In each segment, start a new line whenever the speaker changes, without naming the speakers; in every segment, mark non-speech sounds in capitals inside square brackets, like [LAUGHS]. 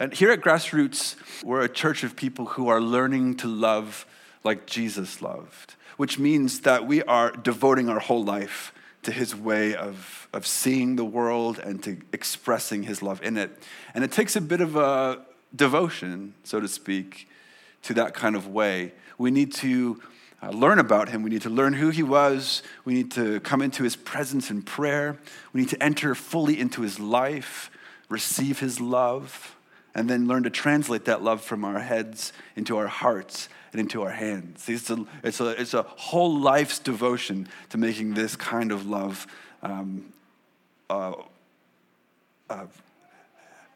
And here at Grassroots, we're a church of people who are learning to love like Jesus loved, which means that we are devoting our whole life to his way of, of seeing the world and to expressing his love in it. And it takes a bit of a devotion, so to speak, to that kind of way. We need to uh, learn about him. We need to learn who he was. We need to come into his presence in prayer. We need to enter fully into his life, receive his love, and then learn to translate that love from our heads into our hearts and into our hands. It's a, it's a, it's a whole life's devotion to making this kind of love um, uh, uh,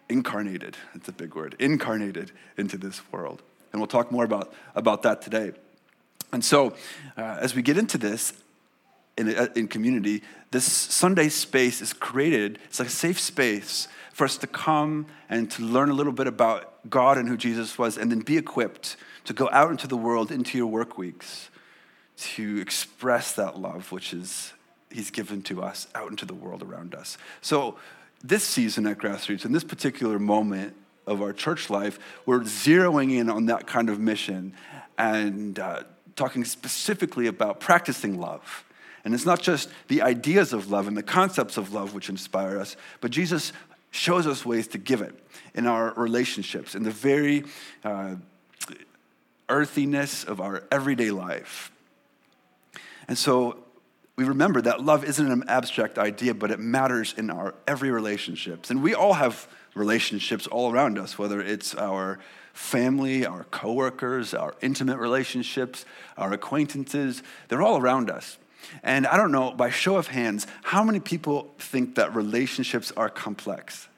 incarnated. That's a big word. Incarnated into this world. And we'll talk more about, about that today. And so, uh, as we get into this in, uh, in community, this Sunday space is created, it's like a safe space for us to come and to learn a little bit about God and who Jesus was, and then be equipped to go out into the world, into your work weeks, to express that love which is He's given to us out into the world around us. So, this season at Grassroots, in this particular moment of our church life, we're zeroing in on that kind of mission and uh, talking specifically about practicing love. And it's not just the ideas of love and the concepts of love which inspire us, but Jesus shows us ways to give it in our relationships, in the very uh, earthiness of our everyday life. And so we remember that love isn't an abstract idea, but it matters in our every relationships. And we all have relationships all around us, whether it's our family, our coworkers, our intimate relationships, our acquaintances, they're all around us. And I don't know, by show of hands, how many people think that relationships are complex?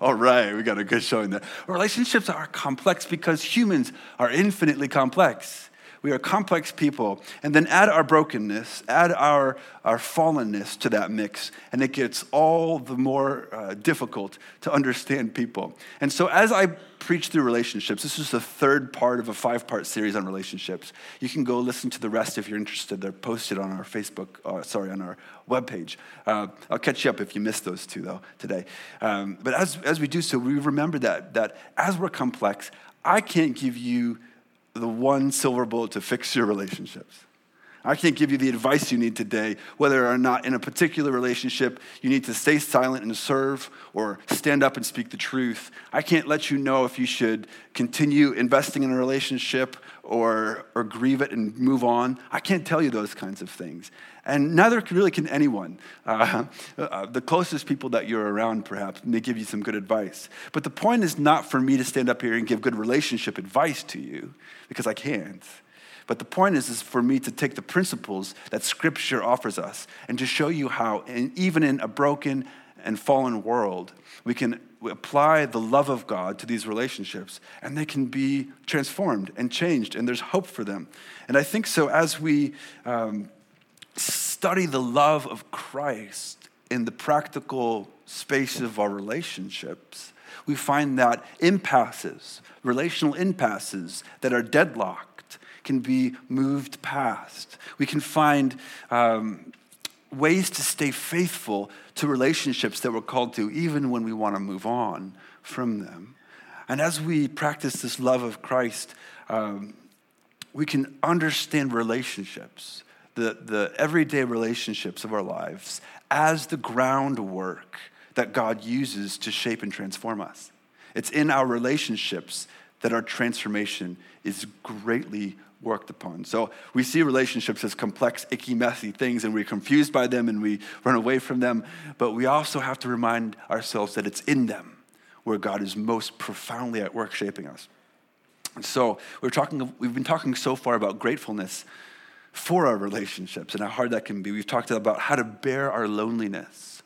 All right, we got a good showing there. Relationships are complex because humans are infinitely complex. We are complex people. And then add our brokenness, add our, our fallenness to that mix, and it gets all the more uh, difficult to understand people. And so, as I preach through relationships, this is the third part of a five part series on relationships. You can go listen to the rest if you're interested. They're posted on our Facebook, uh, sorry, on our webpage. Uh, I'll catch you up if you missed those two, though, today. Um, but as, as we do so, we remember that, that as we're complex, I can't give you the one silver bullet to fix your relationships. I can't give you the advice you need today, whether or not in a particular relationship you need to stay silent and serve or stand up and speak the truth. I can't let you know if you should continue investing in a relationship or, or grieve it and move on. I can't tell you those kinds of things. And neither really can anyone. Uh, uh, the closest people that you're around, perhaps, may give you some good advice. But the point is not for me to stand up here and give good relationship advice to you, because I can't. But the point is, is for me to take the principles that Scripture offers us and to show you how, in, even in a broken and fallen world, we can apply the love of God to these relationships and they can be transformed and changed, and there's hope for them. And I think so as we um, study the love of Christ in the practical space of our relationships, we find that impasses, relational impasses that are deadlocked, can be moved past. We can find um, ways to stay faithful to relationships that we're called to, even when we want to move on from them. And as we practice this love of Christ, um, we can understand relationships, the, the everyday relationships of our lives, as the groundwork that God uses to shape and transform us. It's in our relationships that our transformation is greatly worked upon. So we see relationships as complex, icky, messy things, and we're confused by them and we run away from them. But we also have to remind ourselves that it's in them where God is most profoundly at work shaping us. And so we're talking, we've been talking so far about gratefulness for our relationships and how hard that can be. We've talked about how to bear our loneliness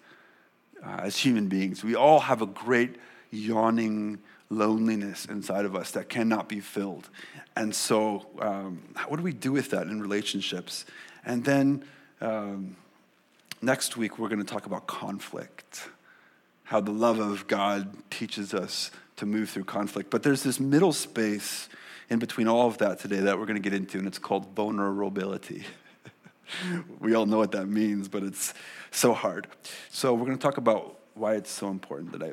uh, as human beings. We all have a great yawning loneliness inside of us that cannot be filled. And so, um, what do we do with that in relationships? And then um, next week, we're going to talk about conflict, how the love of God teaches us to move through conflict. But there's this middle space in between all of that today that we're going to get into, and it's called vulnerability. [LAUGHS] we all know what that means, but it's so hard. So, we're going to talk about why it's so important today.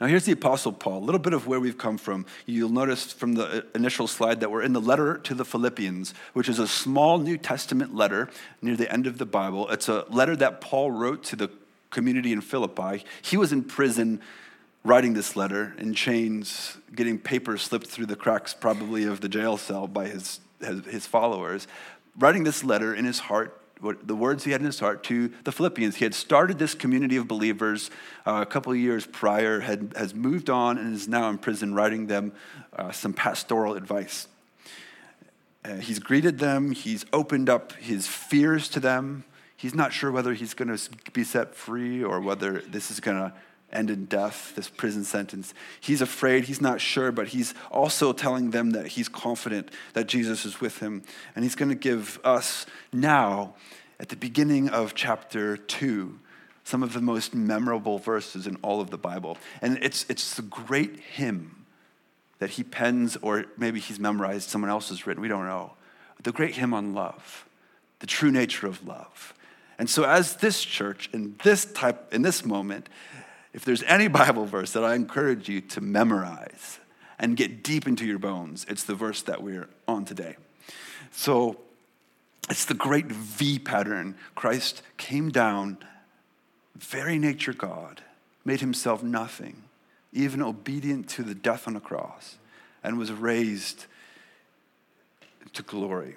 Now, here's the Apostle Paul, a little bit of where we've come from. You'll notice from the uh, initial slide that we're in the letter to the Philippians, which is a small New Testament letter near the end of the Bible. It's a letter that Paul wrote to the community in Philippi. He was in prison writing this letter in chains, getting paper slipped through the cracks, probably of the jail cell by his, his, his followers, writing this letter in his heart the words he had in his heart to the Philippians. He had started this community of believers uh, a couple of years prior, had, has moved on, and is now in prison writing them uh, some pastoral advice. Uh, he's greeted them, he's opened up his fears to them. He's not sure whether he's going to be set free or whether this is going to end in death, this prison sentence. He's afraid, he's not sure, but he's also telling them that he's confident that Jesus is with him. And he's going to give us now, at the beginning of chapter 2, some of the most memorable verses in all of the Bible. And it's, it's the great hymn that he pens, or maybe he's memorized, someone else has written, we don't know. The great hymn on love, the true nature of love. And so, as this church in this type, in this moment, if there's any [LAUGHS] Bible verse that I encourage you to memorize and get deep into your bones, it's the verse that we're on today. So it's the great V pattern. Christ came down, very nature God, made himself nothing, even obedient to the death on the cross, and was raised to glory.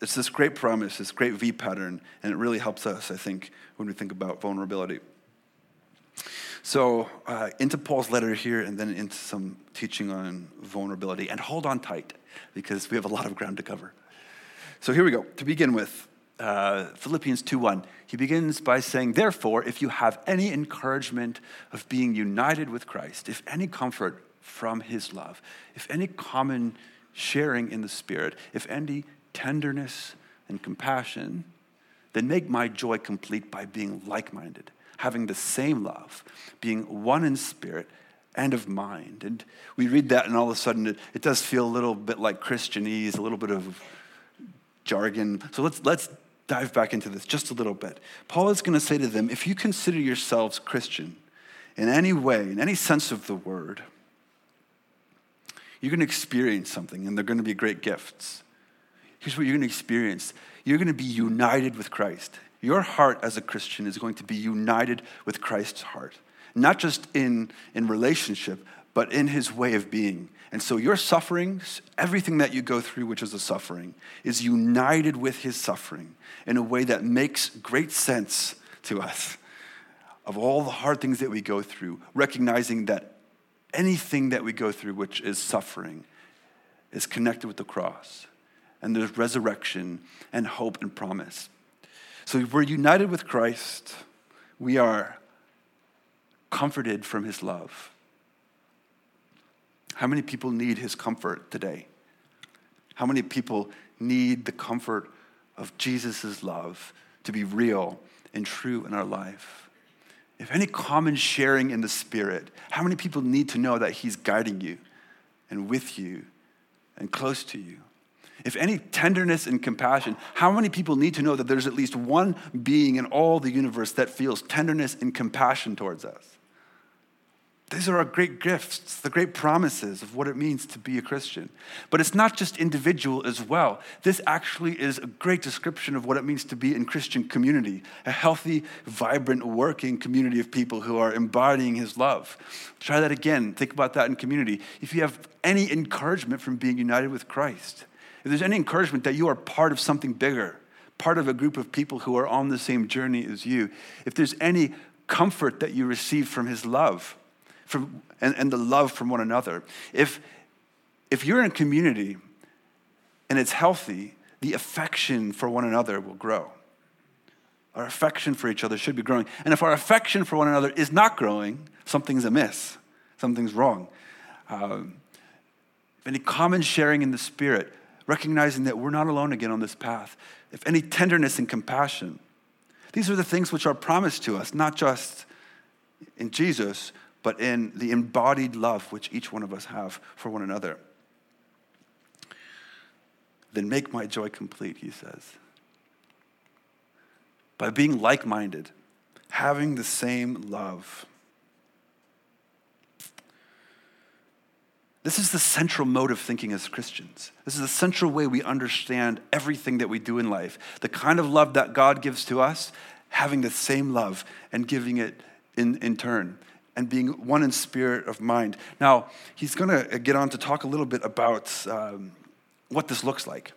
It's this great promise, this great V pattern, and it really helps us, I think, when we think about vulnerability. So, uh, into Paul's letter here, and then into some teaching on vulnerability. And hold on tight, because we have a lot of ground to cover. So, here we go. To begin with, uh, Philippians 2:1. He begins by saying, Therefore, if you have any encouragement of being united with Christ, if any comfort from his love, if any common sharing in the Spirit, if any tenderness and compassion, then make my joy complete by being like minded having the same love, being one in spirit and of mind. And we read that, and all of a sudden it, it does feel a little bit like Christianese, a little bit of jargon. So let's, let's dive back into this just a little bit. Paul is going to say to them if you consider yourselves Christian in any way, in any sense of the word, you're going to experience something, and they're going to be great gifts. Here's what you're going to experience you're going to be united with Christ. Your heart as a Christian is going to be united with Christ's heart, not just in, in relationship, but in his way of being. And so your sufferings, everything that you go through, which is a suffering, is united with his suffering in a way that makes great sense to us of all the hard things that we go through, recognizing that anything that we go through, which is suffering, is connected with the cross. And there's resurrection and hope and promise. So we're united with Christ. We are comforted from his love. How many people need his comfort today? How many people need the comfort of Jesus' love to be real and true in our life? If any common sharing in the Spirit, how many people need to know that he's guiding you and with you and close to you? If any tenderness and compassion, how many people need to know that there's at least one being in all the universe that feels tenderness and compassion towards us? These are our great gifts, the great promises of what it means to be a Christian. But it's not just individual as well. This actually is a great description of what it means to be in Christian community, a healthy, vibrant, working community of people who are embodying his love. Try that again. Think about that in community. If you have any encouragement from being united with Christ, if there's any encouragement that you are part of something bigger, part of a group of people who are on the same journey as you, if there's any comfort that you receive from his love from, and, and the love from one another, if, if you're in community and it's healthy, the affection for one another will grow. Our affection for each other should be growing. And if our affection for one another is not growing, something's amiss, something's wrong. Um, any common sharing in the Spirit, recognizing that we're not alone again on this path. If any tenderness and compassion, these are the things which are promised to us, not just in Jesus, but in the embodied love which each one of us have for one another. Then make my joy complete, he says. By being like minded, having the same love. This is the central mode of thinking as Christians. This is the central way we understand everything that we do in life. The kind of love that God gives to us, having the same love and giving it in, in turn and being one in spirit of mind. Now, he's going to get on to talk a little bit about um, what this looks like.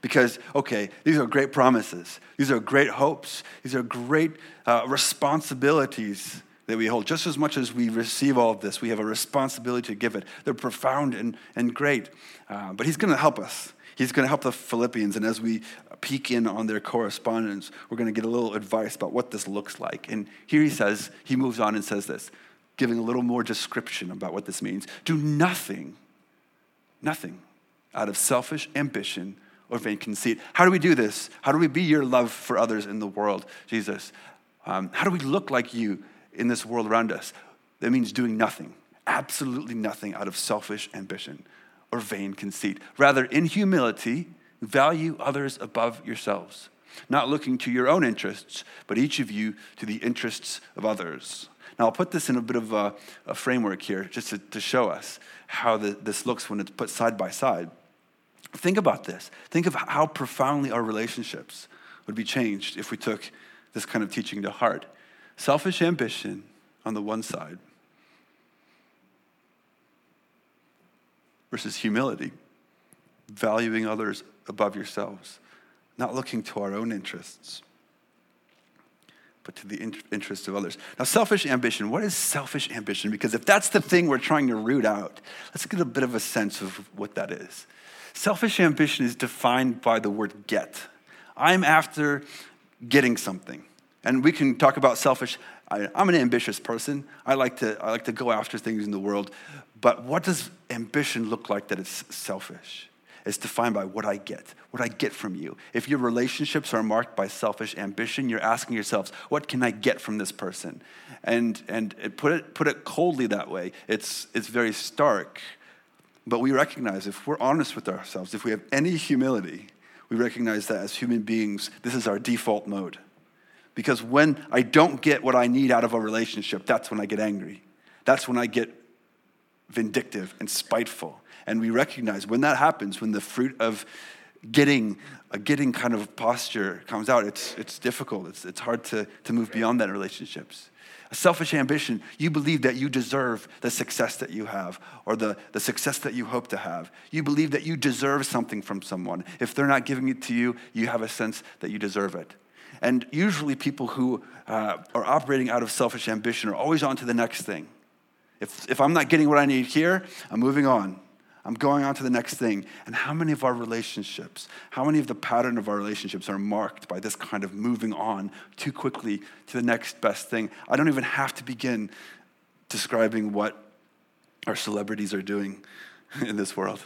Because, okay, these are great promises, these are great hopes, these are great uh, responsibilities that we hold. Just as much as we receive all of this, we have a responsibility to give it. They're profound and, and great. Uh, but he's going to help us. He's going to help the Philippians. And as we peek in on their correspondence, we're going to get a little advice about what this looks like. And here he says, he moves on and says this, giving a little more description about what this means. Do nothing, nothing out of selfish ambition or vain conceit. How do we do this? How do we be your love for others in the world, Jesus? Um, how do we look like you in this world around us. That means doing nothing, absolutely nothing out of selfish ambition or vain conceit. Rather, in humility, value others above yourselves, not looking to your own interests, but each of you to the interests of others. Now, I'll put this in a bit of a, a framework here just to, to show us how the, this looks when it's put side by side. Think about this. Think of how profoundly our relationships would be changed if we took this kind of teaching to heart. Selfish ambition on the one side versus humility, valuing others above yourselves, not looking to our own interests, but to the interests of others. Now, selfish ambition, what is selfish ambition? Because if that's the thing we're trying to root out, let's get a bit of a sense of what that is. Selfish ambition is defined by the word get. I'm after getting something. And we can talk about selfish. I, am an ambitious person. I like, to, I like to go after things in the world. But what does ambition look like that it's selfish? It's defined by what I get, what I get from you. If your relationships are marked by selfish ambition, you're asking yourselves, what can I get from this person? And, and put, it, put it coldly that way, it's, it's very stark. But we recognize if we're honest with ourselves, if we have any humility, we recognize that as human beings, this is our default mode. Because when I don't get what I need out of a relationship, that's when I get angry. That's when I get vindictive and spiteful. And we recognize when that happens, when the fruit of getting a getting kind of posture comes out, it's, it's difficult. It's, it's hard to, to move beyond that in relationships. A selfish ambition, you believe that you deserve the success that you have or the, the success that you hope to have. You believe that you deserve something from someone. If they're not giving it to you, you have a sense that you deserve it. And usually, people who uh, are operating out of selfish ambition are always on to the next thing. If, if I'm not getting what I need here, I'm moving on. I'm going on to the next thing. And how many of our relationships, how many of the pattern of our relationships are marked by this kind of moving on too quickly to the next best thing? I don't even have to begin describing what our celebrities are doing [LAUGHS] in this world.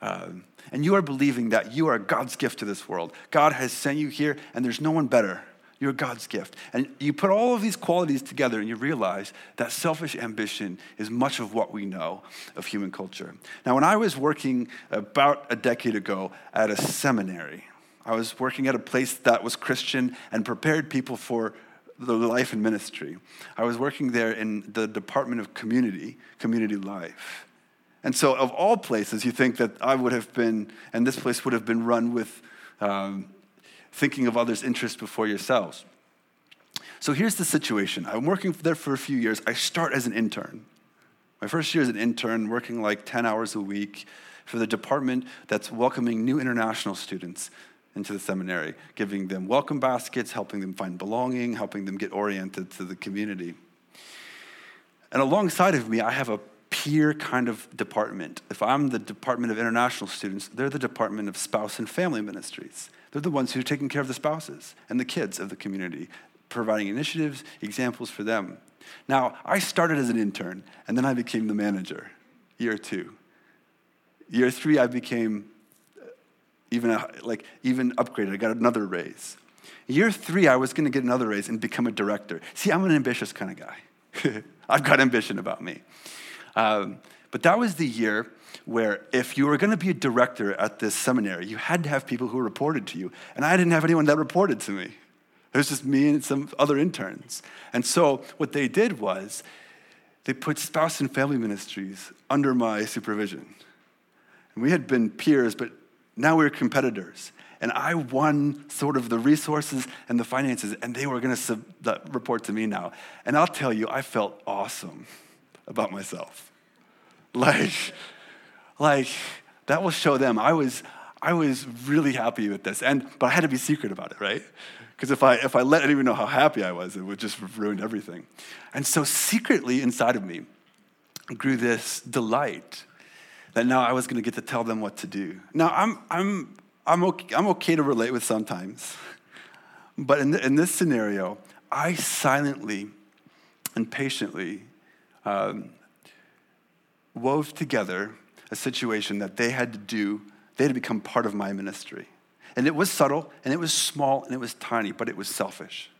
Um, and you are believing that you are God's gift to this world. God has sent you here, and there's no one better. You're God's gift. And you put all of these qualities together, and you realize that selfish ambition is much of what we know of human culture. Now, when I was working about a decade ago at a seminary, I was working at a place that was Christian and prepared people for the life and ministry. I was working there in the Department of Community, Community Life. And so, of all places, you think that I would have been, and this place would have been run with um, thinking of others' interests before yourselves. So here's the situation I'm working there for a few years. I start as an intern. My first year as an intern, working like 10 hours a week for the department that's welcoming new international students into the seminary, giving them welcome baskets, helping them find belonging, helping them get oriented to the community. And alongside of me, I have a peer kind of department. If I'm the Department of International Students, they're the Department of Spouse and Family Ministries. They're the ones who are taking care of the spouses and the kids of the community, providing initiatives, examples for them. Now, I started as an intern, and then I became the manager, year two. Year three, I became uh, even like even upgraded. I got another raise. Year three, I was going to get another raise and become a director. See, I'm an ambitious kind of guy. [LAUGHS] I've got ambition about me. Um, but that was the year where if you were going to be a director at this seminary, you had to have people who reported to you. And I didn't have anyone that reported to me. It was just me and some other interns. And so what they did was they put spouse and family ministries under my supervision. And we had been peers, but now we we're competitors. And I won sort of the resources and the finances, and they were going to sub- report to me now. And I'll tell you, I felt awesome about myself. Like, like that will show them I was, I was really happy with this. And, but I had to be secret about it, right? Because if I, if I let anyone know how happy I was, it would just ruin everything. And so secretly inside of me grew this delight that now I was going to get to tell them what to do. Now, I'm, I'm, I'm, okay, I'm okay to relate with sometimes. But in, the, in this scenario, I silently and patiently um, wove together a situation that they had to do, they had to become part of my ministry. And it was subtle, and it was small, and it was tiny, but it was selfish.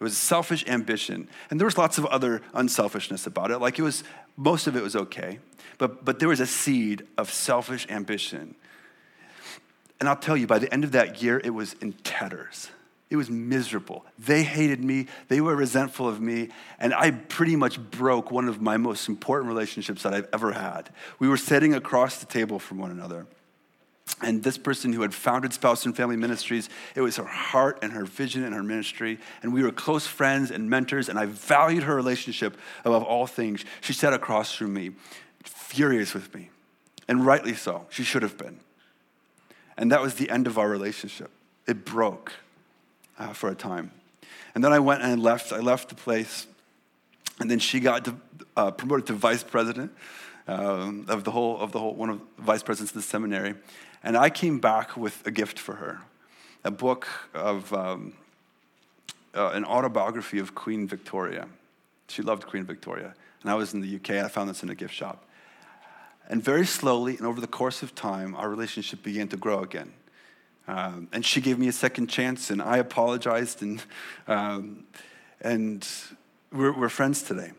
It was selfish ambition. And there was lots of other unselfishness about it. Like it was, most of it was okay. But, but there was a seed of selfish ambition. And I'll tell you, by the end of that year, it was in tatters. It was miserable. They hated me, they were resentful of me, and I pretty much broke one of my most important relationships that I've ever had. We were sitting across the table from one another. And this person who had founded Spouse and Family Ministries, it was her heart and her vision and her ministry. And we were close friends and mentors, and I valued her relationship above all things. She sat across from me, furious with me, and rightly so. She should have been. And that was the end of our relationship. It broke uh, for a time. And then I went and left. I left the place. And then she got to, uh, promoted to vice president um, of the whole, of the whole, one of the vice presidents of the seminary. And I came back with a gift for her a book of um, uh, an autobiography of Queen Victoria. She loved Queen Victoria. And I was in the UK, I found this in a gift shop. And very slowly, and over the course of time, our relationship began to grow again. Um, and she gave me a second chance, and I apologized, and, um, and we're, we're friends today.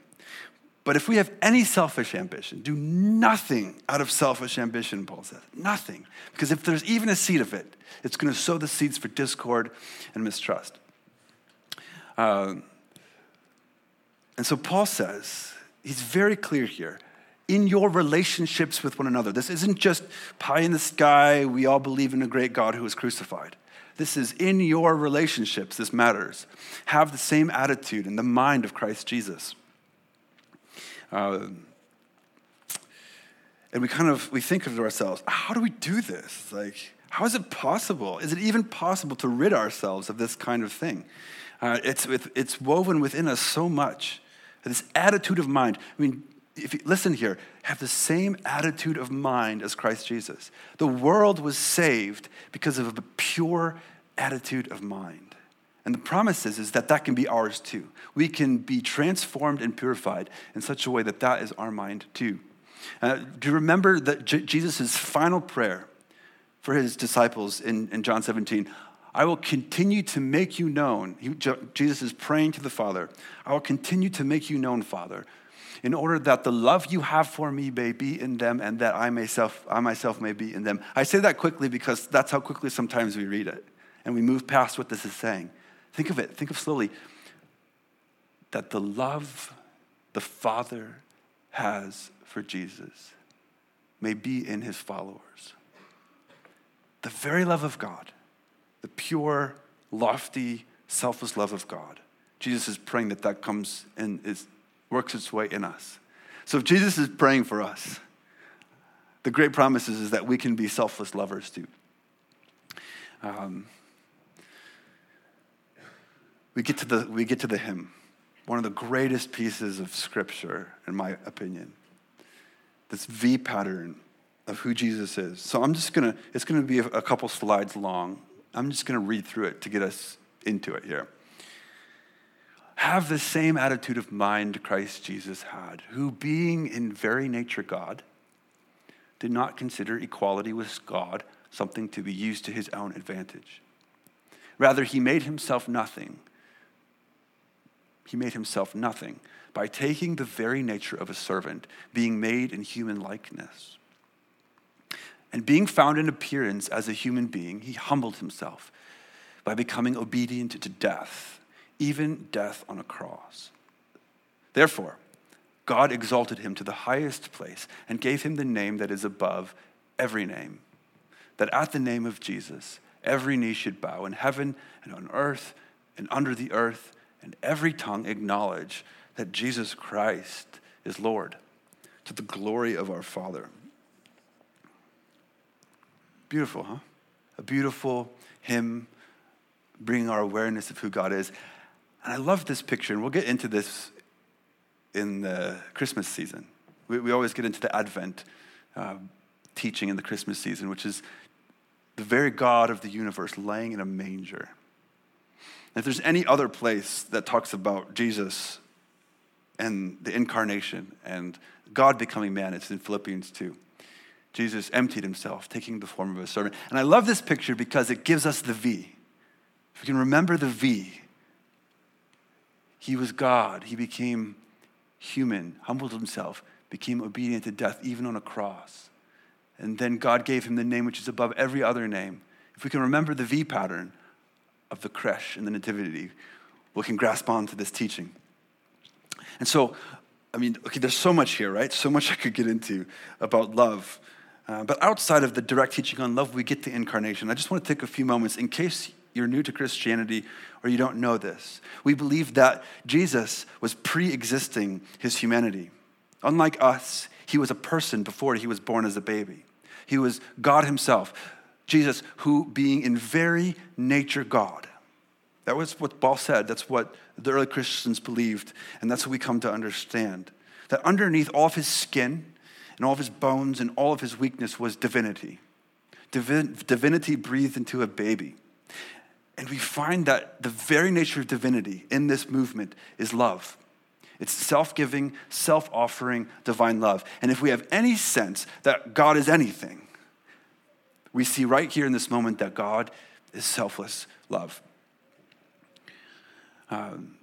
But if we have any selfish ambition, do nothing out of selfish ambition, Paul says. Nothing. Because if there's even a seed of it, it's going to sow the seeds for discord and mistrust. Um, and so Paul says, he's very clear here in your relationships with one another. This isn't just pie in the sky, we all believe in a great God who was crucified. This is in your relationships, this matters. Have the same attitude and the mind of Christ Jesus. Uh, and we kind of we think of ourselves, how do we do this? Like, how is it possible? Is it even possible to rid ourselves of this kind of thing? Uh, it's, it's woven within us so much. This attitude of mind. I mean, if you, listen here, have the same attitude of mind as Christ Jesus. The world was saved because of a pure attitude of mind. And the promise is, is that that can be ours too. We can be transformed and purified in such a way that that is our mind too. Uh, do you remember that J- Jesus' final prayer for his disciples in, in John 17? I will continue to make you known. He, Jesus is praying to the Father. I will continue to make you known, Father, in order that the love you have for me may be in them and that I myself, I myself may be in them. I say that quickly because that's how quickly sometimes we read it and we move past what this is saying. Think of it, think of slowly that the love the Father has for Jesus may be in his followers. The very love of God, the pure, lofty, selfless love of God. Jesus is praying that that comes and is works its way in us. So if Jesus is praying for us, the great promise is, that we can be selfless lovers too. Um, we, get to the, we get to the hymn, one of the greatest pieces of scripture, in my opinion. This V pattern of who Jesus is. So I'm just gonna, it's gonna be a couple slides long. I'm just gonna read through it to get us into it here. Have the same attitude of mind Christ Jesus had, who, being in very nature God, did not consider equality with God something to be used to his own advantage. Rather, he made himself nothing. He made himself nothing by taking the very nature of a servant, being made in human likeness. And being found in appearance as a human being, he humbled himself by becoming obedient to death even death on a cross. Therefore, God exalted him to the highest place and gave him the name that is above every name. That at the name of Jesus, every knee should bow in heaven and on earth and under the earth, and every tongue acknowledge that Jesus Christ is Lord, to the glory of our Father. Beautiful, huh? A beautiful hymn bringing our awareness of who God is. And I love this picture, and we'll get into this in the Christmas season. We, we always get into the Advent uh, teaching in the Christmas season, which is the very God of the universe laying in a manger. if there's any other place that talks about Jesus and the incarnation and God becoming man, it's in Philippians 2. Jesus emptied himself, taking the form of a servant. And I love this picture because it gives us the V. If we can remember the V, he was God. He became human, humbled himself, became obedient to death, even on a cross. And then God gave him the name which is above every other name. If we can remember the V pattern of the creche and the nativity, we can grasp on to this teaching. And so, I mean, okay, there's so much here, right? So much I could get into about love. Uh, but outside of the direct teaching on love, we get the incarnation. I just want to take a few moments in case you're new to Christianity or you don't know this. We believe that Jesus was pre existing his humanity. Unlike us, he was a person before he was born as a baby. He was God himself. Jesus, who being in very nature God. That was what Paul said. That's what the early Christians believed. And that's what we come to understand. That underneath all of his skin and all of his bones and all of his weakness was divinity. Divin- divinity breathed into a baby. And we find that the very nature of divinity in this movement is love. It's self giving, self offering, divine love. And if we have any sense that God is anything, we see right here in this moment that God is selfless love. Um,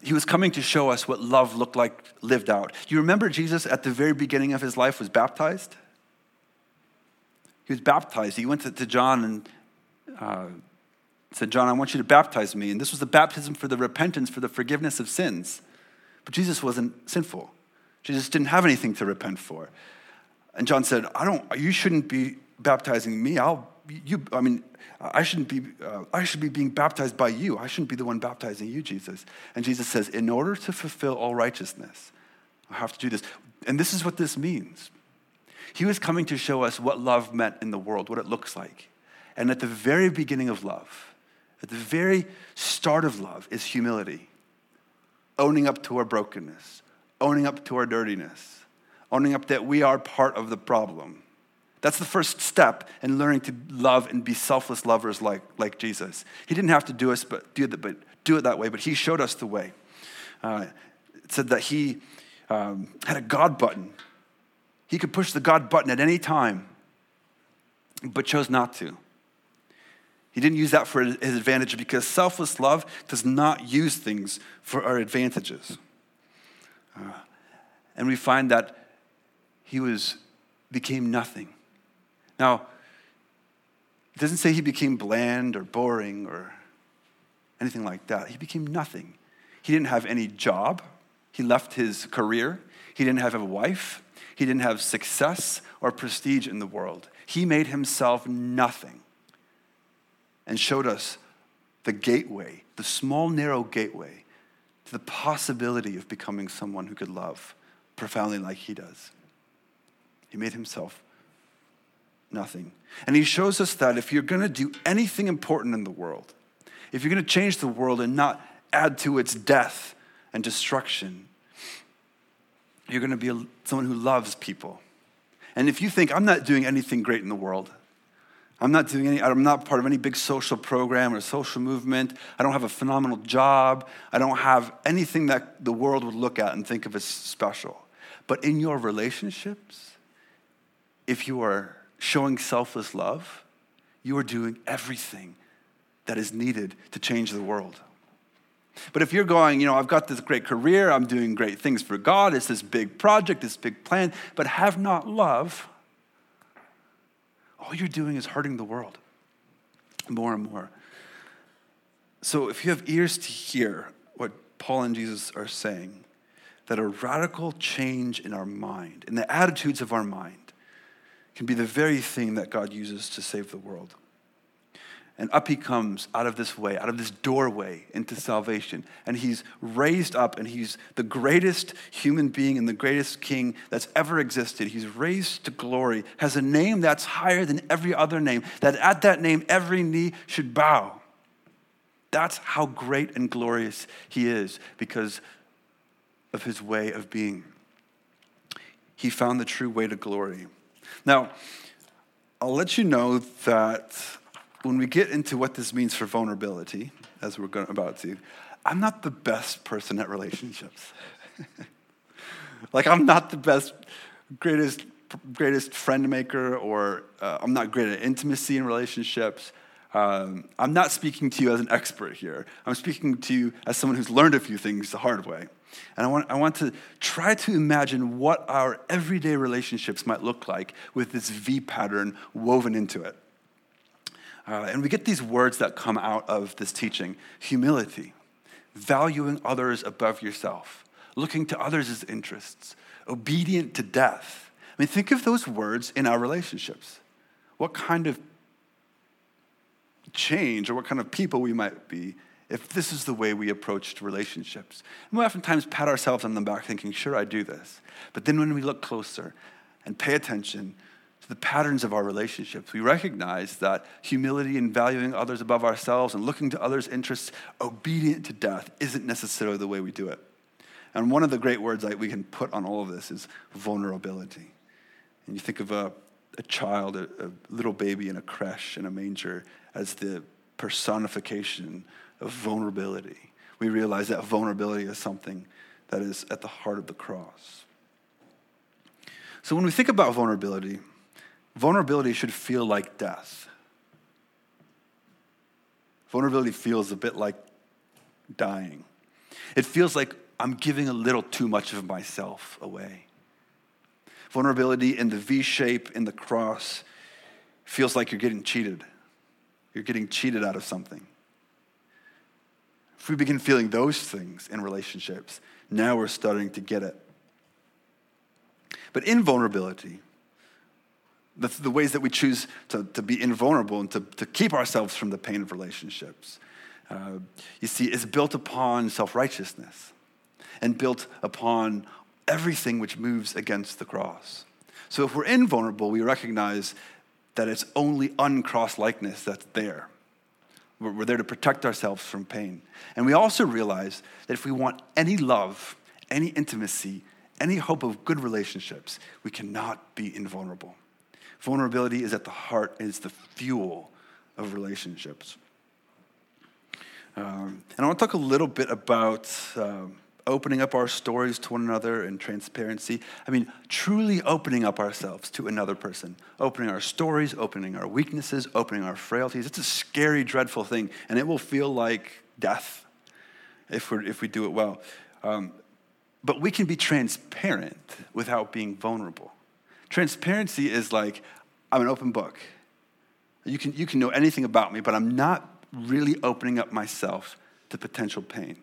he was coming to show us what love looked like lived out. You remember Jesus at the very beginning of his life was baptized? He was baptized. He went to, to John and uh, said, John, I want you to baptize me. And this was the baptism for the repentance, for the forgiveness of sins. But Jesus wasn't sinful. Jesus didn't have anything to repent for. And John said, I don't, you shouldn't be baptizing me. I'll, you, I mean, I shouldn't be, uh, I should be being baptized by you. I shouldn't be the one baptizing you, Jesus. And Jesus says, in order to fulfill all righteousness, I have to do this. And this is what this means. He was coming to show us what love meant in the world, what it looks like. And at the very beginning of love, at the very start of love is humility, owning up to our brokenness, owning up to our dirtiness, owning up that we are part of the problem. That's the first step in learning to love and be selfless lovers like, like Jesus. He didn't have to do us, but do it, but do it that way, but he showed us the way. Uh, it said that he um, had a God button. He could push the God button at any time, but chose not to. He didn't use that for his advantage because selfless love does not use things for our advantages. Uh, and we find that he was became nothing. Now, it doesn't say he became bland or boring or anything like that. He became nothing. He didn't have any job. He left his career. He didn't have a wife. He didn't have success or prestige in the world. He made himself nothing and showed us the gateway, the small, narrow gateway to the possibility of becoming someone who could love profoundly like he does. He made himself nothing. And he shows us that if you're going to do anything important in the world, if you're going to change the world and not add to its death and destruction, you're going to be someone who loves people. And if you think, I'm not doing anything great in the world, I'm not doing any, I'm not part of any big social program or social movement. I don't have a phenomenal job. I don't have anything that the world would look at and think of as special. But in your relationships, if you are showing selfless love, you are doing everything that is needed to change the world. But if you're going, you know, I've got this great career, I'm doing great things for God, it's this big project, this big plan, but have not love, all you're doing is hurting the world more and more. So if you have ears to hear what Paul and Jesus are saying, that a radical change in our mind, in the attitudes of our mind, can be the very thing that God uses to save the world. And up he comes out of this way, out of this doorway into salvation. And he's raised up, and he's the greatest human being and the greatest king that's ever existed. He's raised to glory, has a name that's higher than every other name, that at that name every knee should bow. That's how great and glorious he is because of his way of being. He found the true way to glory. Now, I'll let you know that when we get into what this means for vulnerability, as we're going, about to, I'm not the best person at relationships. [LAUGHS] like, I'm not the best, greatest, greatest friend maker, or uh, I'm not great at intimacy in relationships. Um, I'm not speaking to you as an expert here. I'm speaking to you as someone who's learned a few things the hard way. And I want, I want to try to imagine what our everyday relationships might look like with this V pattern woven into it. Uh, and we get these words that come out of this teaching humility, valuing others above yourself, looking to others' interests, obedient to death. I mean, think of those words in our relationships. What kind of change or what kind of people we might be if this is the way we approached relationships. And we oftentimes pat ourselves on the back thinking, sure, I do this. But then when we look closer and pay attention, the patterns of our relationships. We recognize that humility and valuing others above ourselves and looking to others' interests, obedient to death, isn't necessarily the way we do it. And one of the great words that we can put on all of this is vulnerability. And you think of a, a child, a, a little baby in a creche, in a manger, as the personification of vulnerability. We realize that vulnerability is something that is at the heart of the cross. So when we think about vulnerability, Vulnerability should feel like death. Vulnerability feels a bit like dying. It feels like I'm giving a little too much of myself away. Vulnerability in the V shape in the cross feels like you're getting cheated. You're getting cheated out of something. If we begin feeling those things in relationships, now we're starting to get it. But in vulnerability, the, the ways that we choose to, to be invulnerable and to, to keep ourselves from the pain of relationships. Uh, you see, is built upon self righteousness and built upon everything which moves against the cross. So if we're invulnerable, we recognize that it's only uncross likeness that's there. We're, we're there to protect ourselves from pain. And we also realize that if we want any love, any intimacy, any hope of good relationships, we cannot be invulnerable. Vulnerability is at the heart, it's the fuel of relationships. Um, and I want to talk a little bit about um, opening up our stories to one another and transparency. I mean, truly opening up ourselves to another person, opening our stories, opening our weaknesses, opening our frailties. It's a scary, dreadful thing, and it will feel like death if, we if we do it well. Um, but we can be transparent without being vulnerable. Transparency is like, I'm an open book. You can, you can know anything about me, but I'm not really opening up myself to potential pain.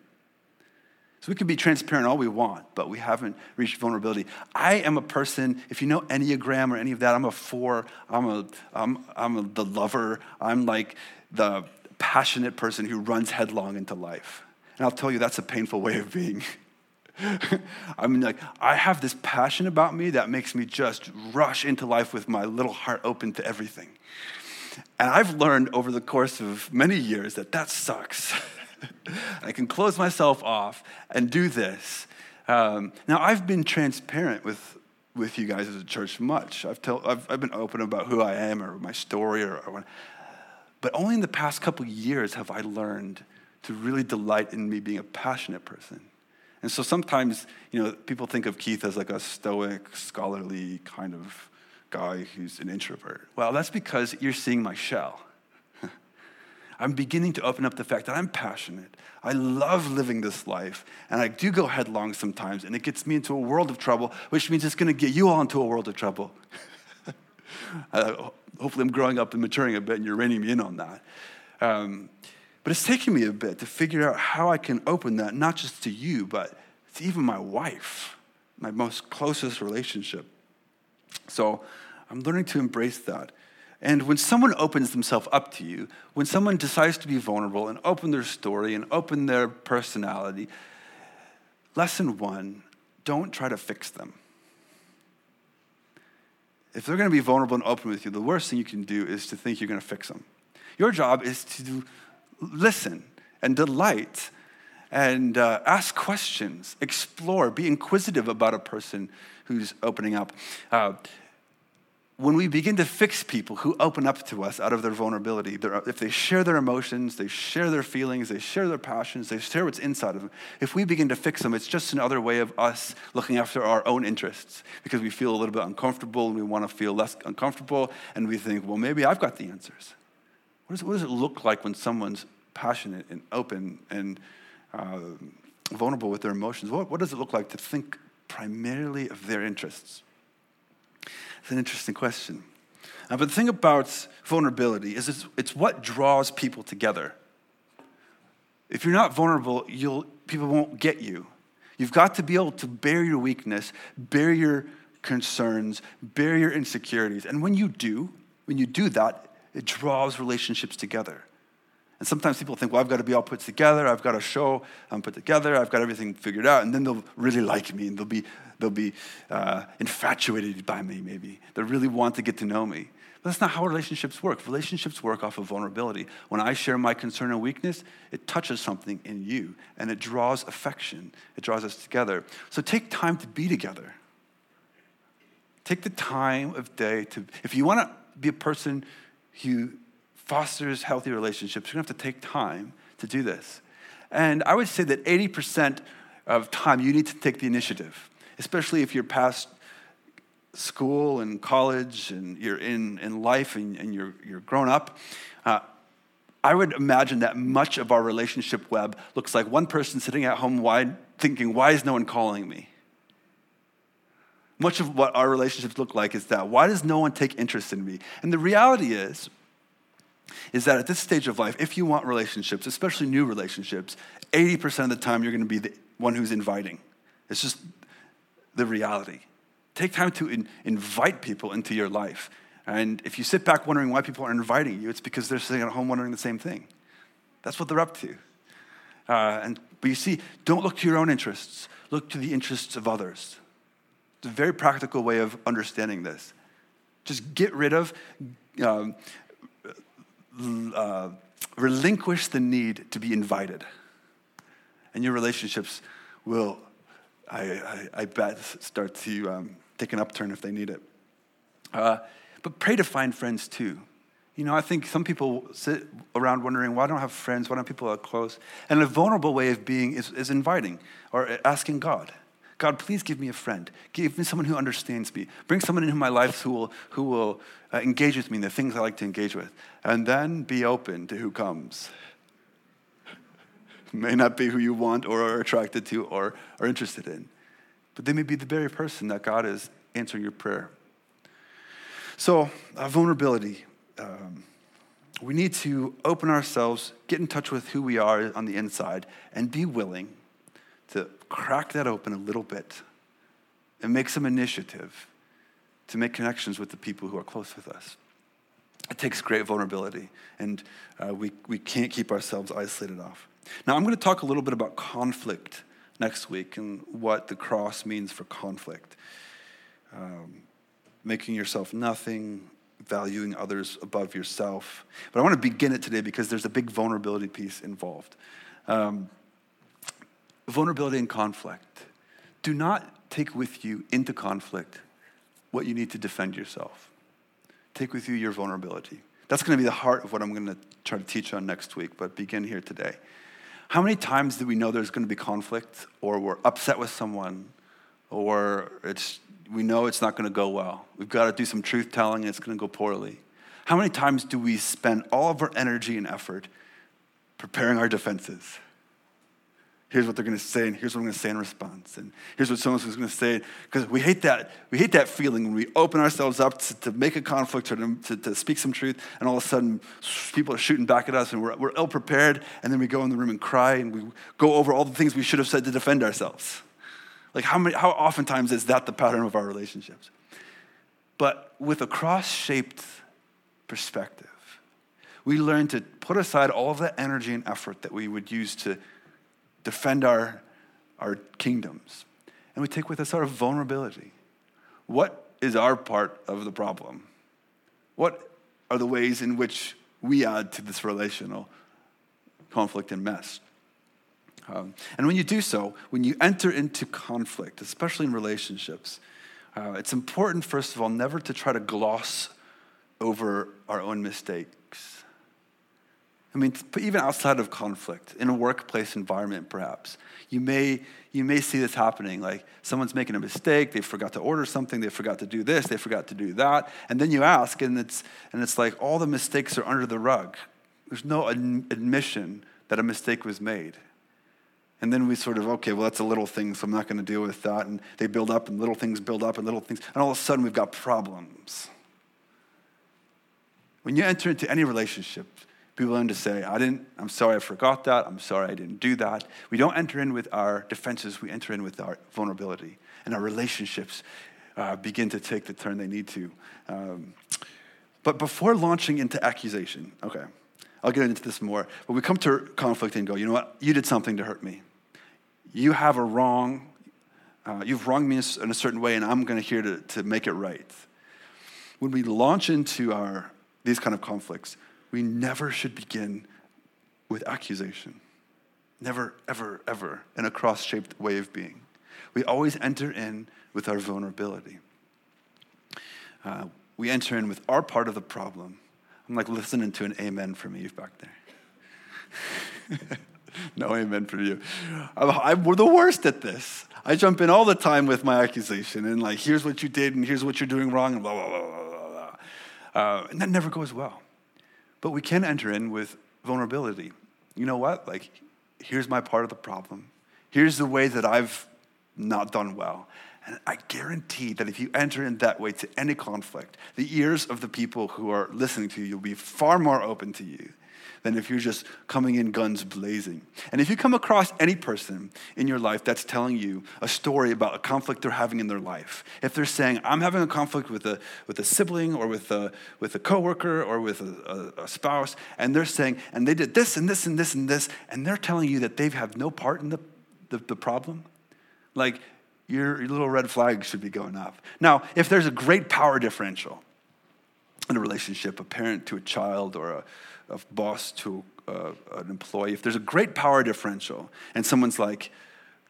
So we can be transparent all we want, but we haven't reached vulnerability. I am a person, if you know Enneagram or any of that, I'm a four, I'm, a, I'm, I'm a, the lover, I'm like the passionate person who runs headlong into life. And I'll tell you, that's a painful way of being. [LAUGHS] [LAUGHS] I mean, like, I have this passion about me that makes me just rush into life with my little heart open to everything. And I've learned over the course of many years that that sucks. [LAUGHS] I can close myself off and do this. Um, now, I've been transparent with, with you guys as a church much. I've, tell, I've, I've been open about who I am or my story, or, or but only in the past couple years have I learned to really delight in me being a passionate person and so sometimes, you know, people think of Keith as like a stoic, scholarly kind of guy who's an introvert. Well, that's because you're seeing my shell. [LAUGHS] I'm beginning to open up the fact that I'm passionate. I love living this life, and I do go headlong sometimes, and it gets me into a world of trouble, which means it's going to get you all into a world of trouble. [LAUGHS] uh, hopefully, I'm growing up and maturing a bit, and you're reining me in on that. Um, but it's taken me a bit to figure out how I can open that, not just to you, but to even my wife, my most closest relationship. So I'm learning to embrace that. And when someone opens themselves up to you, when someone decides to be vulnerable and open their story and open their personality, lesson one don't try to fix them. If they're going to be vulnerable and open with you, the worst thing you can do is to think you're going to fix them. Your job is to listen and delight and uh, ask questions, explore, be inquisitive about a person who's opening up. Uh, when we begin to fix people who open up to us out of their vulnerability, if they share their emotions, they share their feelings, they share their passions, they share what's inside of them, if we begin to fix them, it's just another way of us looking after our own interests because we feel a little bit uncomfortable and we want to feel less uncomfortable and we think, well, maybe I've got the answers. What does, what does it look like when someone's passionate and open and uh, vulnerable with their emotions? What, what does it look like to think primarily of their interests? It's an interesting question. Uh, but the thing about vulnerability is it's, it's what draws people together. If you're not vulnerable, you'll, people won't get you. You've got to be able to bear your weakness, bear your concerns, bear your insecurities. And when you do, when you do that, it draws relationships together. And sometimes people think, well, I've got to be all put together. I've got a show I'm put together. I've got everything figured out. And then they'll really like me and they'll be, they'll be uh, infatuated by me, maybe. They'll really want to get to know me. But that's not how relationships work. Relationships work off of vulnerability. When I share my concern and weakness, it touches something in you and it draws affection. It draws us together. So take time to be together. Take the time of day to, if you want to be a person who fosters healthy relationships, you're going to have to take time to do this. And I would say that 80% of time you need to take the initiative, especially if you're past school and college and you're in, in life and, and you're, you're grown up. Uh, I would imagine that much of our relationship web looks like one person sitting at home wide thinking, why is no one calling me? Much of what our relationships look like is that why does no one take interest in me? And the reality is, is that at this stage of life, if you want relationships, especially new relationships, 80% of the time you're going to be the one who's inviting. It's just the reality. Take time to in, invite people into your life. And if you sit back wondering why people aren't inviting you, it's because they're sitting at home wondering the same thing. That's what they're up to. Uh, and, but you see, don't look to your own interests, look to the interests of others. It's a very practical way of understanding this. Just get rid of, um, uh, relinquish the need to be invited. And your relationships will, I, I, I bet, start to um, take an upturn if they need it. Uh, but pray to find friends too. You know, I think some people sit around wondering, why don't I have friends? Why don't people are close? And a vulnerable way of being is, is inviting or asking God. God, please give me a friend. Give me someone who understands me. Bring someone into my life who will, who will uh, engage with me in the things I like to engage with. And then be open to who comes. [LAUGHS] may not be who you want or are attracted to or are interested in, but they may be the very person that God is answering your prayer. So, uh, vulnerability. Um, we need to open ourselves, get in touch with who we are on the inside, and be willing to crack that open a little bit and make some initiative to make connections with the people who are close with us. It takes great vulnerability, and uh, we, we can't keep ourselves isolated off. Now, I'm going to talk a little bit about conflict next week and what the cross means for conflict. Um, making yourself nothing, valuing others above yourself. But I want to begin it today because there's a big vulnerability piece involved. Um, vulnerability and conflict. Do not take with you into conflict what you need to defend yourself. Take with you your vulnerability. That's going to be the heart of what I'm going to try to teach on next week, but begin here today. How many times do we know there's going to be conflict, or we're upset with someone, or it's, we know it's not going to go well? We've got to do some truth telling, and it's going to go poorly. How many times do we spend all of our energy and effort preparing our defenses? Here's what they're going to say, and here's what I'm going to say in response, and here's what someone else going to say. Because we hate that. We hate that feeling when we open ourselves up to, to make a conflict or to, to, to, speak some truth, and all of a sudden people are shooting back at us, and we're, we're ill prepared, and then we go in the room and cry, and we go over all the things we should have said to defend ourselves. Like, how, many, how oftentimes is that the pattern of our relationships? But with a cross shaped perspective, we learn to put aside all of the energy and effort that we would use to defend our, our kingdoms. And we take with us our vulnerability. What is our part of the problem? What are the ways in which we add to this relational conflict and mess? Um, and when you do so, when you enter into conflict, especially in relationships, uh, it's important, first of all, never to try to gloss over our own mistakes. I mean, even outside of conflict, in a workplace environment, perhaps, you may, you may see this happening. Like someone's making a mistake, they forgot to order something, they forgot to do this, they forgot to do that. And then you ask, and it's, and it's like all the mistakes are under the rug. There's no admission that a mistake was made. And then we sort of, okay, well, that's a little thing, so I'm not going to deal with that. And they build up, and little things build up, and little things. And all of a sudden, we've got problems. When you enter into any relationship, people learn to say, I didn't, I'm sorry I forgot that. I'm sorry I didn't do that. We don't enter in with our defenses, we enter in with our vulnerability. And our relationships uh, begin to take the turn they need to. Um, but before launching into accusation, okay, I'll get into this more. But we come to conflict and go, you know what? You did something to hurt me you have a wrong, uh, you've wronged me in a certain way, and I'm going to here to, to make it right. When we launch into our, these kind of conflicts, we never should begin with accusation. Never, ever, ever in a cross shaped way of being. We always enter in with our vulnerability. Uh, we enter in with our part of the problem. I'm like listening to an amen from Eve back there. [LAUGHS] no amen for you. I'm, I'm, we're the worst at this. I jump in all the time with my accusation and like, here's what you did and here's what you're doing wrong and blah, blah, blah, blah, blah. Uh, and that never goes well. But we can enter in with vulnerability. You know what? Like, here's my part of the problem. Here's the way that I've not done well. And I guarantee that if you enter in that way to any conflict, the ears of the people who are listening to you will be far more open to you than if you're just coming in guns blazing. And if you come across any person in your life that's telling you a story about a conflict they're having in their life, if they're saying, I'm having a conflict with a, with a sibling or with a, with a coworker or with a, a, a spouse, and they're saying, and they did this and this and this and this, and they're telling you that they have no part in the, the, the problem, like your, your little red flag should be going up. Now, if there's a great power differential, in a relationship, a parent to a child or a, a boss to uh, an employee, if there's a great power differential and someone's like,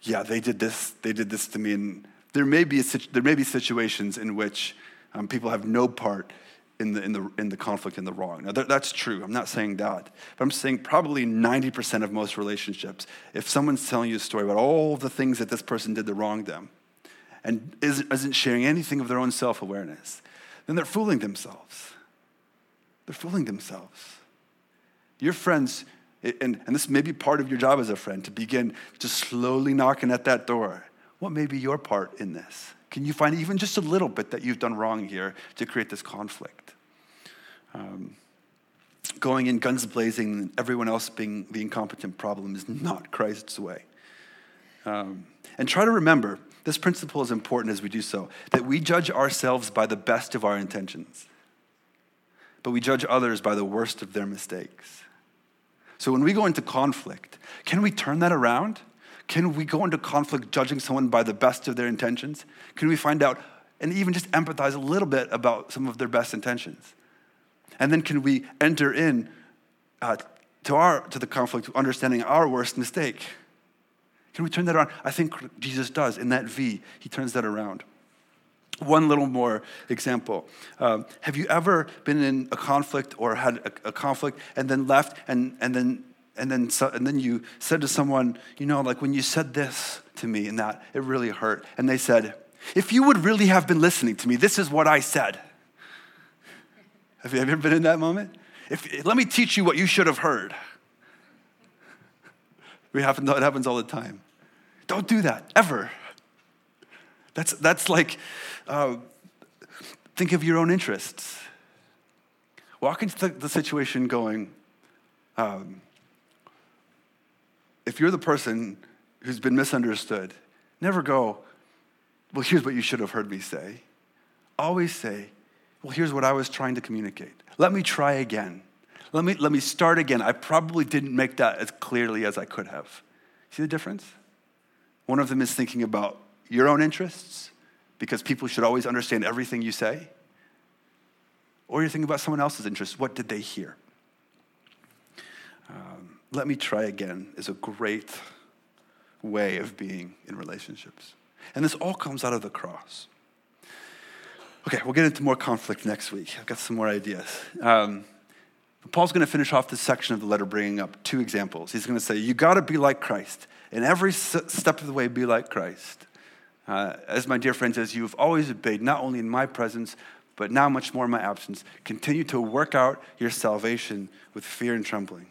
yeah, they did this, they did this to me, and there may be, a, there may be situations in which um, people have no part in the, in, the, in the conflict and the wrong. Now, that, that's true. I'm not saying that. But I'm saying probably 90% of most relationships, if someone's telling you a story about all the things that this person did to wrong them and isn't, isn't sharing anything of their own self awareness, then they're fooling themselves. They're fooling themselves. Your friends, and, and this may be part of your job as a friend, to begin just slowly knocking at that door. What may be your part in this? Can you find even just a little bit that you've done wrong here to create this conflict? Um, going in guns blazing and everyone else being the incompetent problem is not Christ's way. Um, and try to remember this principle is important as we do so that we judge ourselves by the best of our intentions, but we judge others by the worst of their mistakes. So when we go into conflict, can we turn that around? Can we go into conflict judging someone by the best of their intentions? Can we find out and even just empathize a little bit about some of their best intentions? And then can we enter in uh, to, our, to the conflict understanding our worst mistake? Can we turn that around? I think Jesus does. In that V, he turns that around. One little more example. Um, have you ever been in a conflict or had a, a conflict and then left and, and then and then so, and then you said to someone, you know, like when you said this to me and that, it really hurt. And they said, if you would really have been listening to me, this is what I said. Have you ever been in that moment? If, let me teach you what you should have heard. We happen, it happens all the time. Don't do that, ever. That's, that's like, uh, think of your own interests. Walk into the, situation going, um, if you're the person who's been misunderstood, never go, well, here's what you should have heard me say. Always say, well, here's what I was trying to communicate. Let me try again. Let me, let me start again. I probably didn't make that as clearly as I could have. See the difference? One of them is thinking about your own interests, because people should always understand everything you say. Or you're thinking about someone else's interests. What did they hear? Um, let me try again is a great way of being in relationships. And this all comes out of the cross. Okay, we'll get into more conflict next week. I've got some more ideas. Um, Paul's going to finish off this section of the letter bringing up two examples. He's going to say, You got to be like Christ. In every step of the way, be like Christ. Uh, as my dear friends, as you have always obeyed, not only in my presence, but now much more in my absence. Continue to work out your salvation with fear and trembling.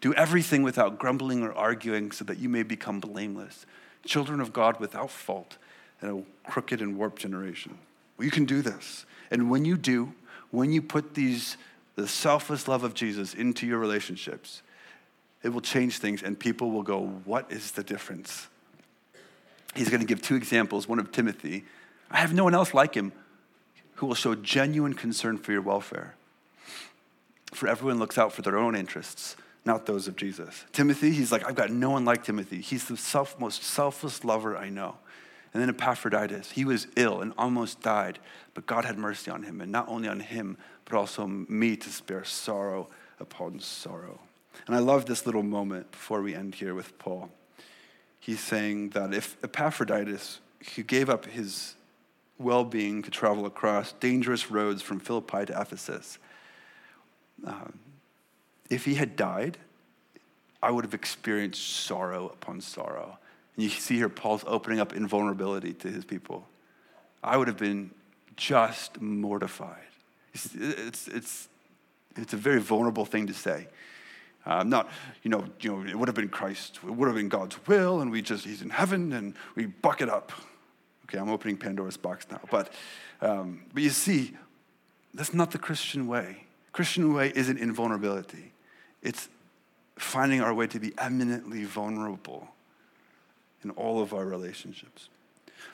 Do everything without grumbling or arguing so that you may become blameless, children of God without fault in a crooked and warped generation. Well, you can do this. And when you do, when you put these, the selfless love of Jesus into your relationships, it will change things and people will go, What is the difference? He's going to give two examples one of Timothy. I have no one else like him who will show genuine concern for your welfare. For everyone looks out for their own interests, not those of Jesus. Timothy, he's like, I've got no one like Timothy. He's the self, most selfless lover I know. And then Epaphroditus, he was ill and almost died, but God had mercy on him, and not only on him, but also me to spare sorrow upon sorrow. And I love this little moment before we end here with Paul he's saying that if Epaphroditus, who gave up his well being to travel across dangerous roads from Philippi to Ephesus, um, if he had died, I would have experienced sorrow upon sorrow. And you see here, Paul's opening up invulnerability to his people. I would have been just mortified. It's, it's, it's, it's a very vulnerable thing to say. Uh, not, you know, you know, it would have been Christ, it would have been God's will, and we just, he's in heaven, and we buck it up. Okay, I'm opening Pandora's box now. But, um, but you see, that's not the Christian way. Christian way isn't invulnerability. It's finding our way to be eminently vulnerable in all of our relationships.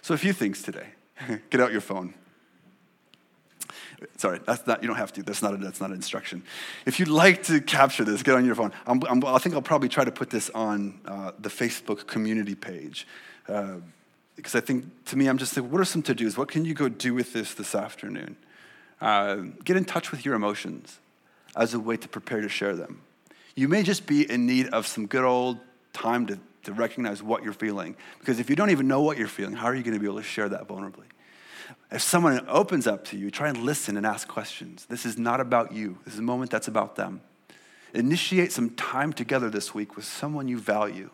So a few things today. [LAUGHS] Get out your phone. Sorry, that's not, you don't have to. That's not, a, that's not an instruction. If you'd like to capture this, get on your phone. I'm, I'm, i think I'll probably try to put this on uh, the Facebook community page. Uh, because I think, to me, I'm just like, what are some to dos? What can you go do with this this afternoon? Uh, get in touch with your emotions as a way to prepare to share them. You may just be in need of some good old time to, to recognize what you're feeling. Because if you don't even know what you're feeling, how are you going to be able to share that vulnerably? If someone opens up to you, try and listen and ask questions. This is not about you, this is a moment that's about them. Initiate some time together this week with someone you value.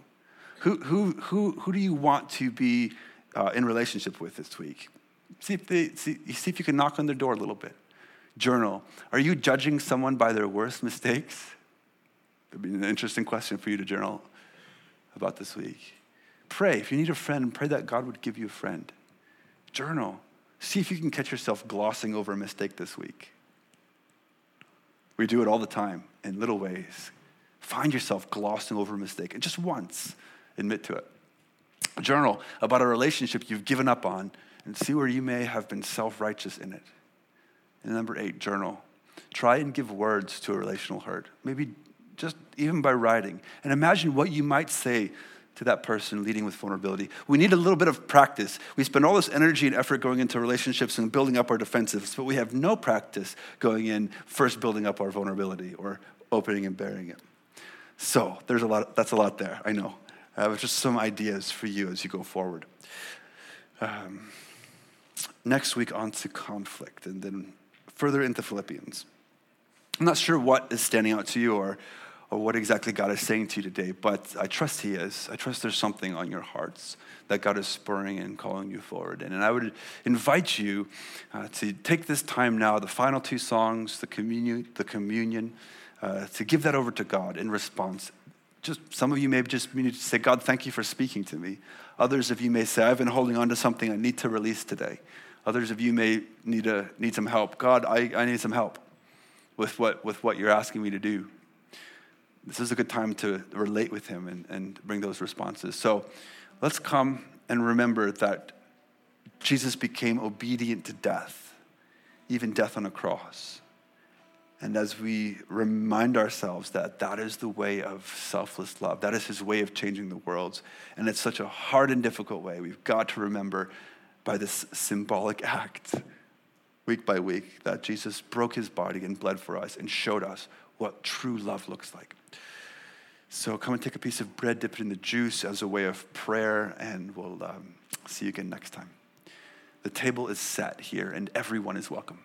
Who, who, who, who do you want to be uh, in relationship with this week? See if, they, see, see if you can knock on their door a little bit. Journal. Are you judging someone by their worst mistakes? That'd be an interesting question for you to journal about this week. Pray. If you need a friend, pray that God would give you a friend. Journal. See if you can catch yourself glossing over a mistake this week. We do it all the time in little ways. Find yourself glossing over a mistake, and just once, admit to it. Journal about a relationship you've given up on and see where you may have been self righteous in it. And number eight, journal. Try and give words to a relational hurt, maybe just even by writing. And imagine what you might say to that person leading with vulnerability. We need a little bit of practice. We spend all this energy and effort going into relationships and building up our defensives, but we have no practice going in first building up our vulnerability or opening and bearing it. So there's a lot, that's a lot there, I know. I have just some ideas for you as you go forward. Um, next week, on to conflict, and then further into Philippians. I'm not sure what is standing out to you or or what exactly God is saying to you today, but I trust He is. I trust there's something on your hearts that God is spurring and calling you forward in. And I would invite you uh, to take this time now, the final two songs, the communion, the communion uh, to give that over to God in response. Just some of you may just need to say, God, thank you for speaking to me. Others of you may say, I've been holding on to something I need to release today. Others of you may need, a, need some help. God, I, I need some help with what, with what you're asking me to do this is a good time to relate with him and, and bring those responses. So let's come and remember that Jesus became obedient to death, even death on a cross. And as we remind ourselves that that is the way of selfless love, that is his way of changing the world, and it's such a hard and difficult way, we've got to remember by this symbolic act, week by week, that Jesus broke his body and bled for us and showed us what true love looks like. So come and take a piece of bread, dip it in the juice as a way of prayer, and we'll um, see you again next time. The table is set here, and everyone is welcome.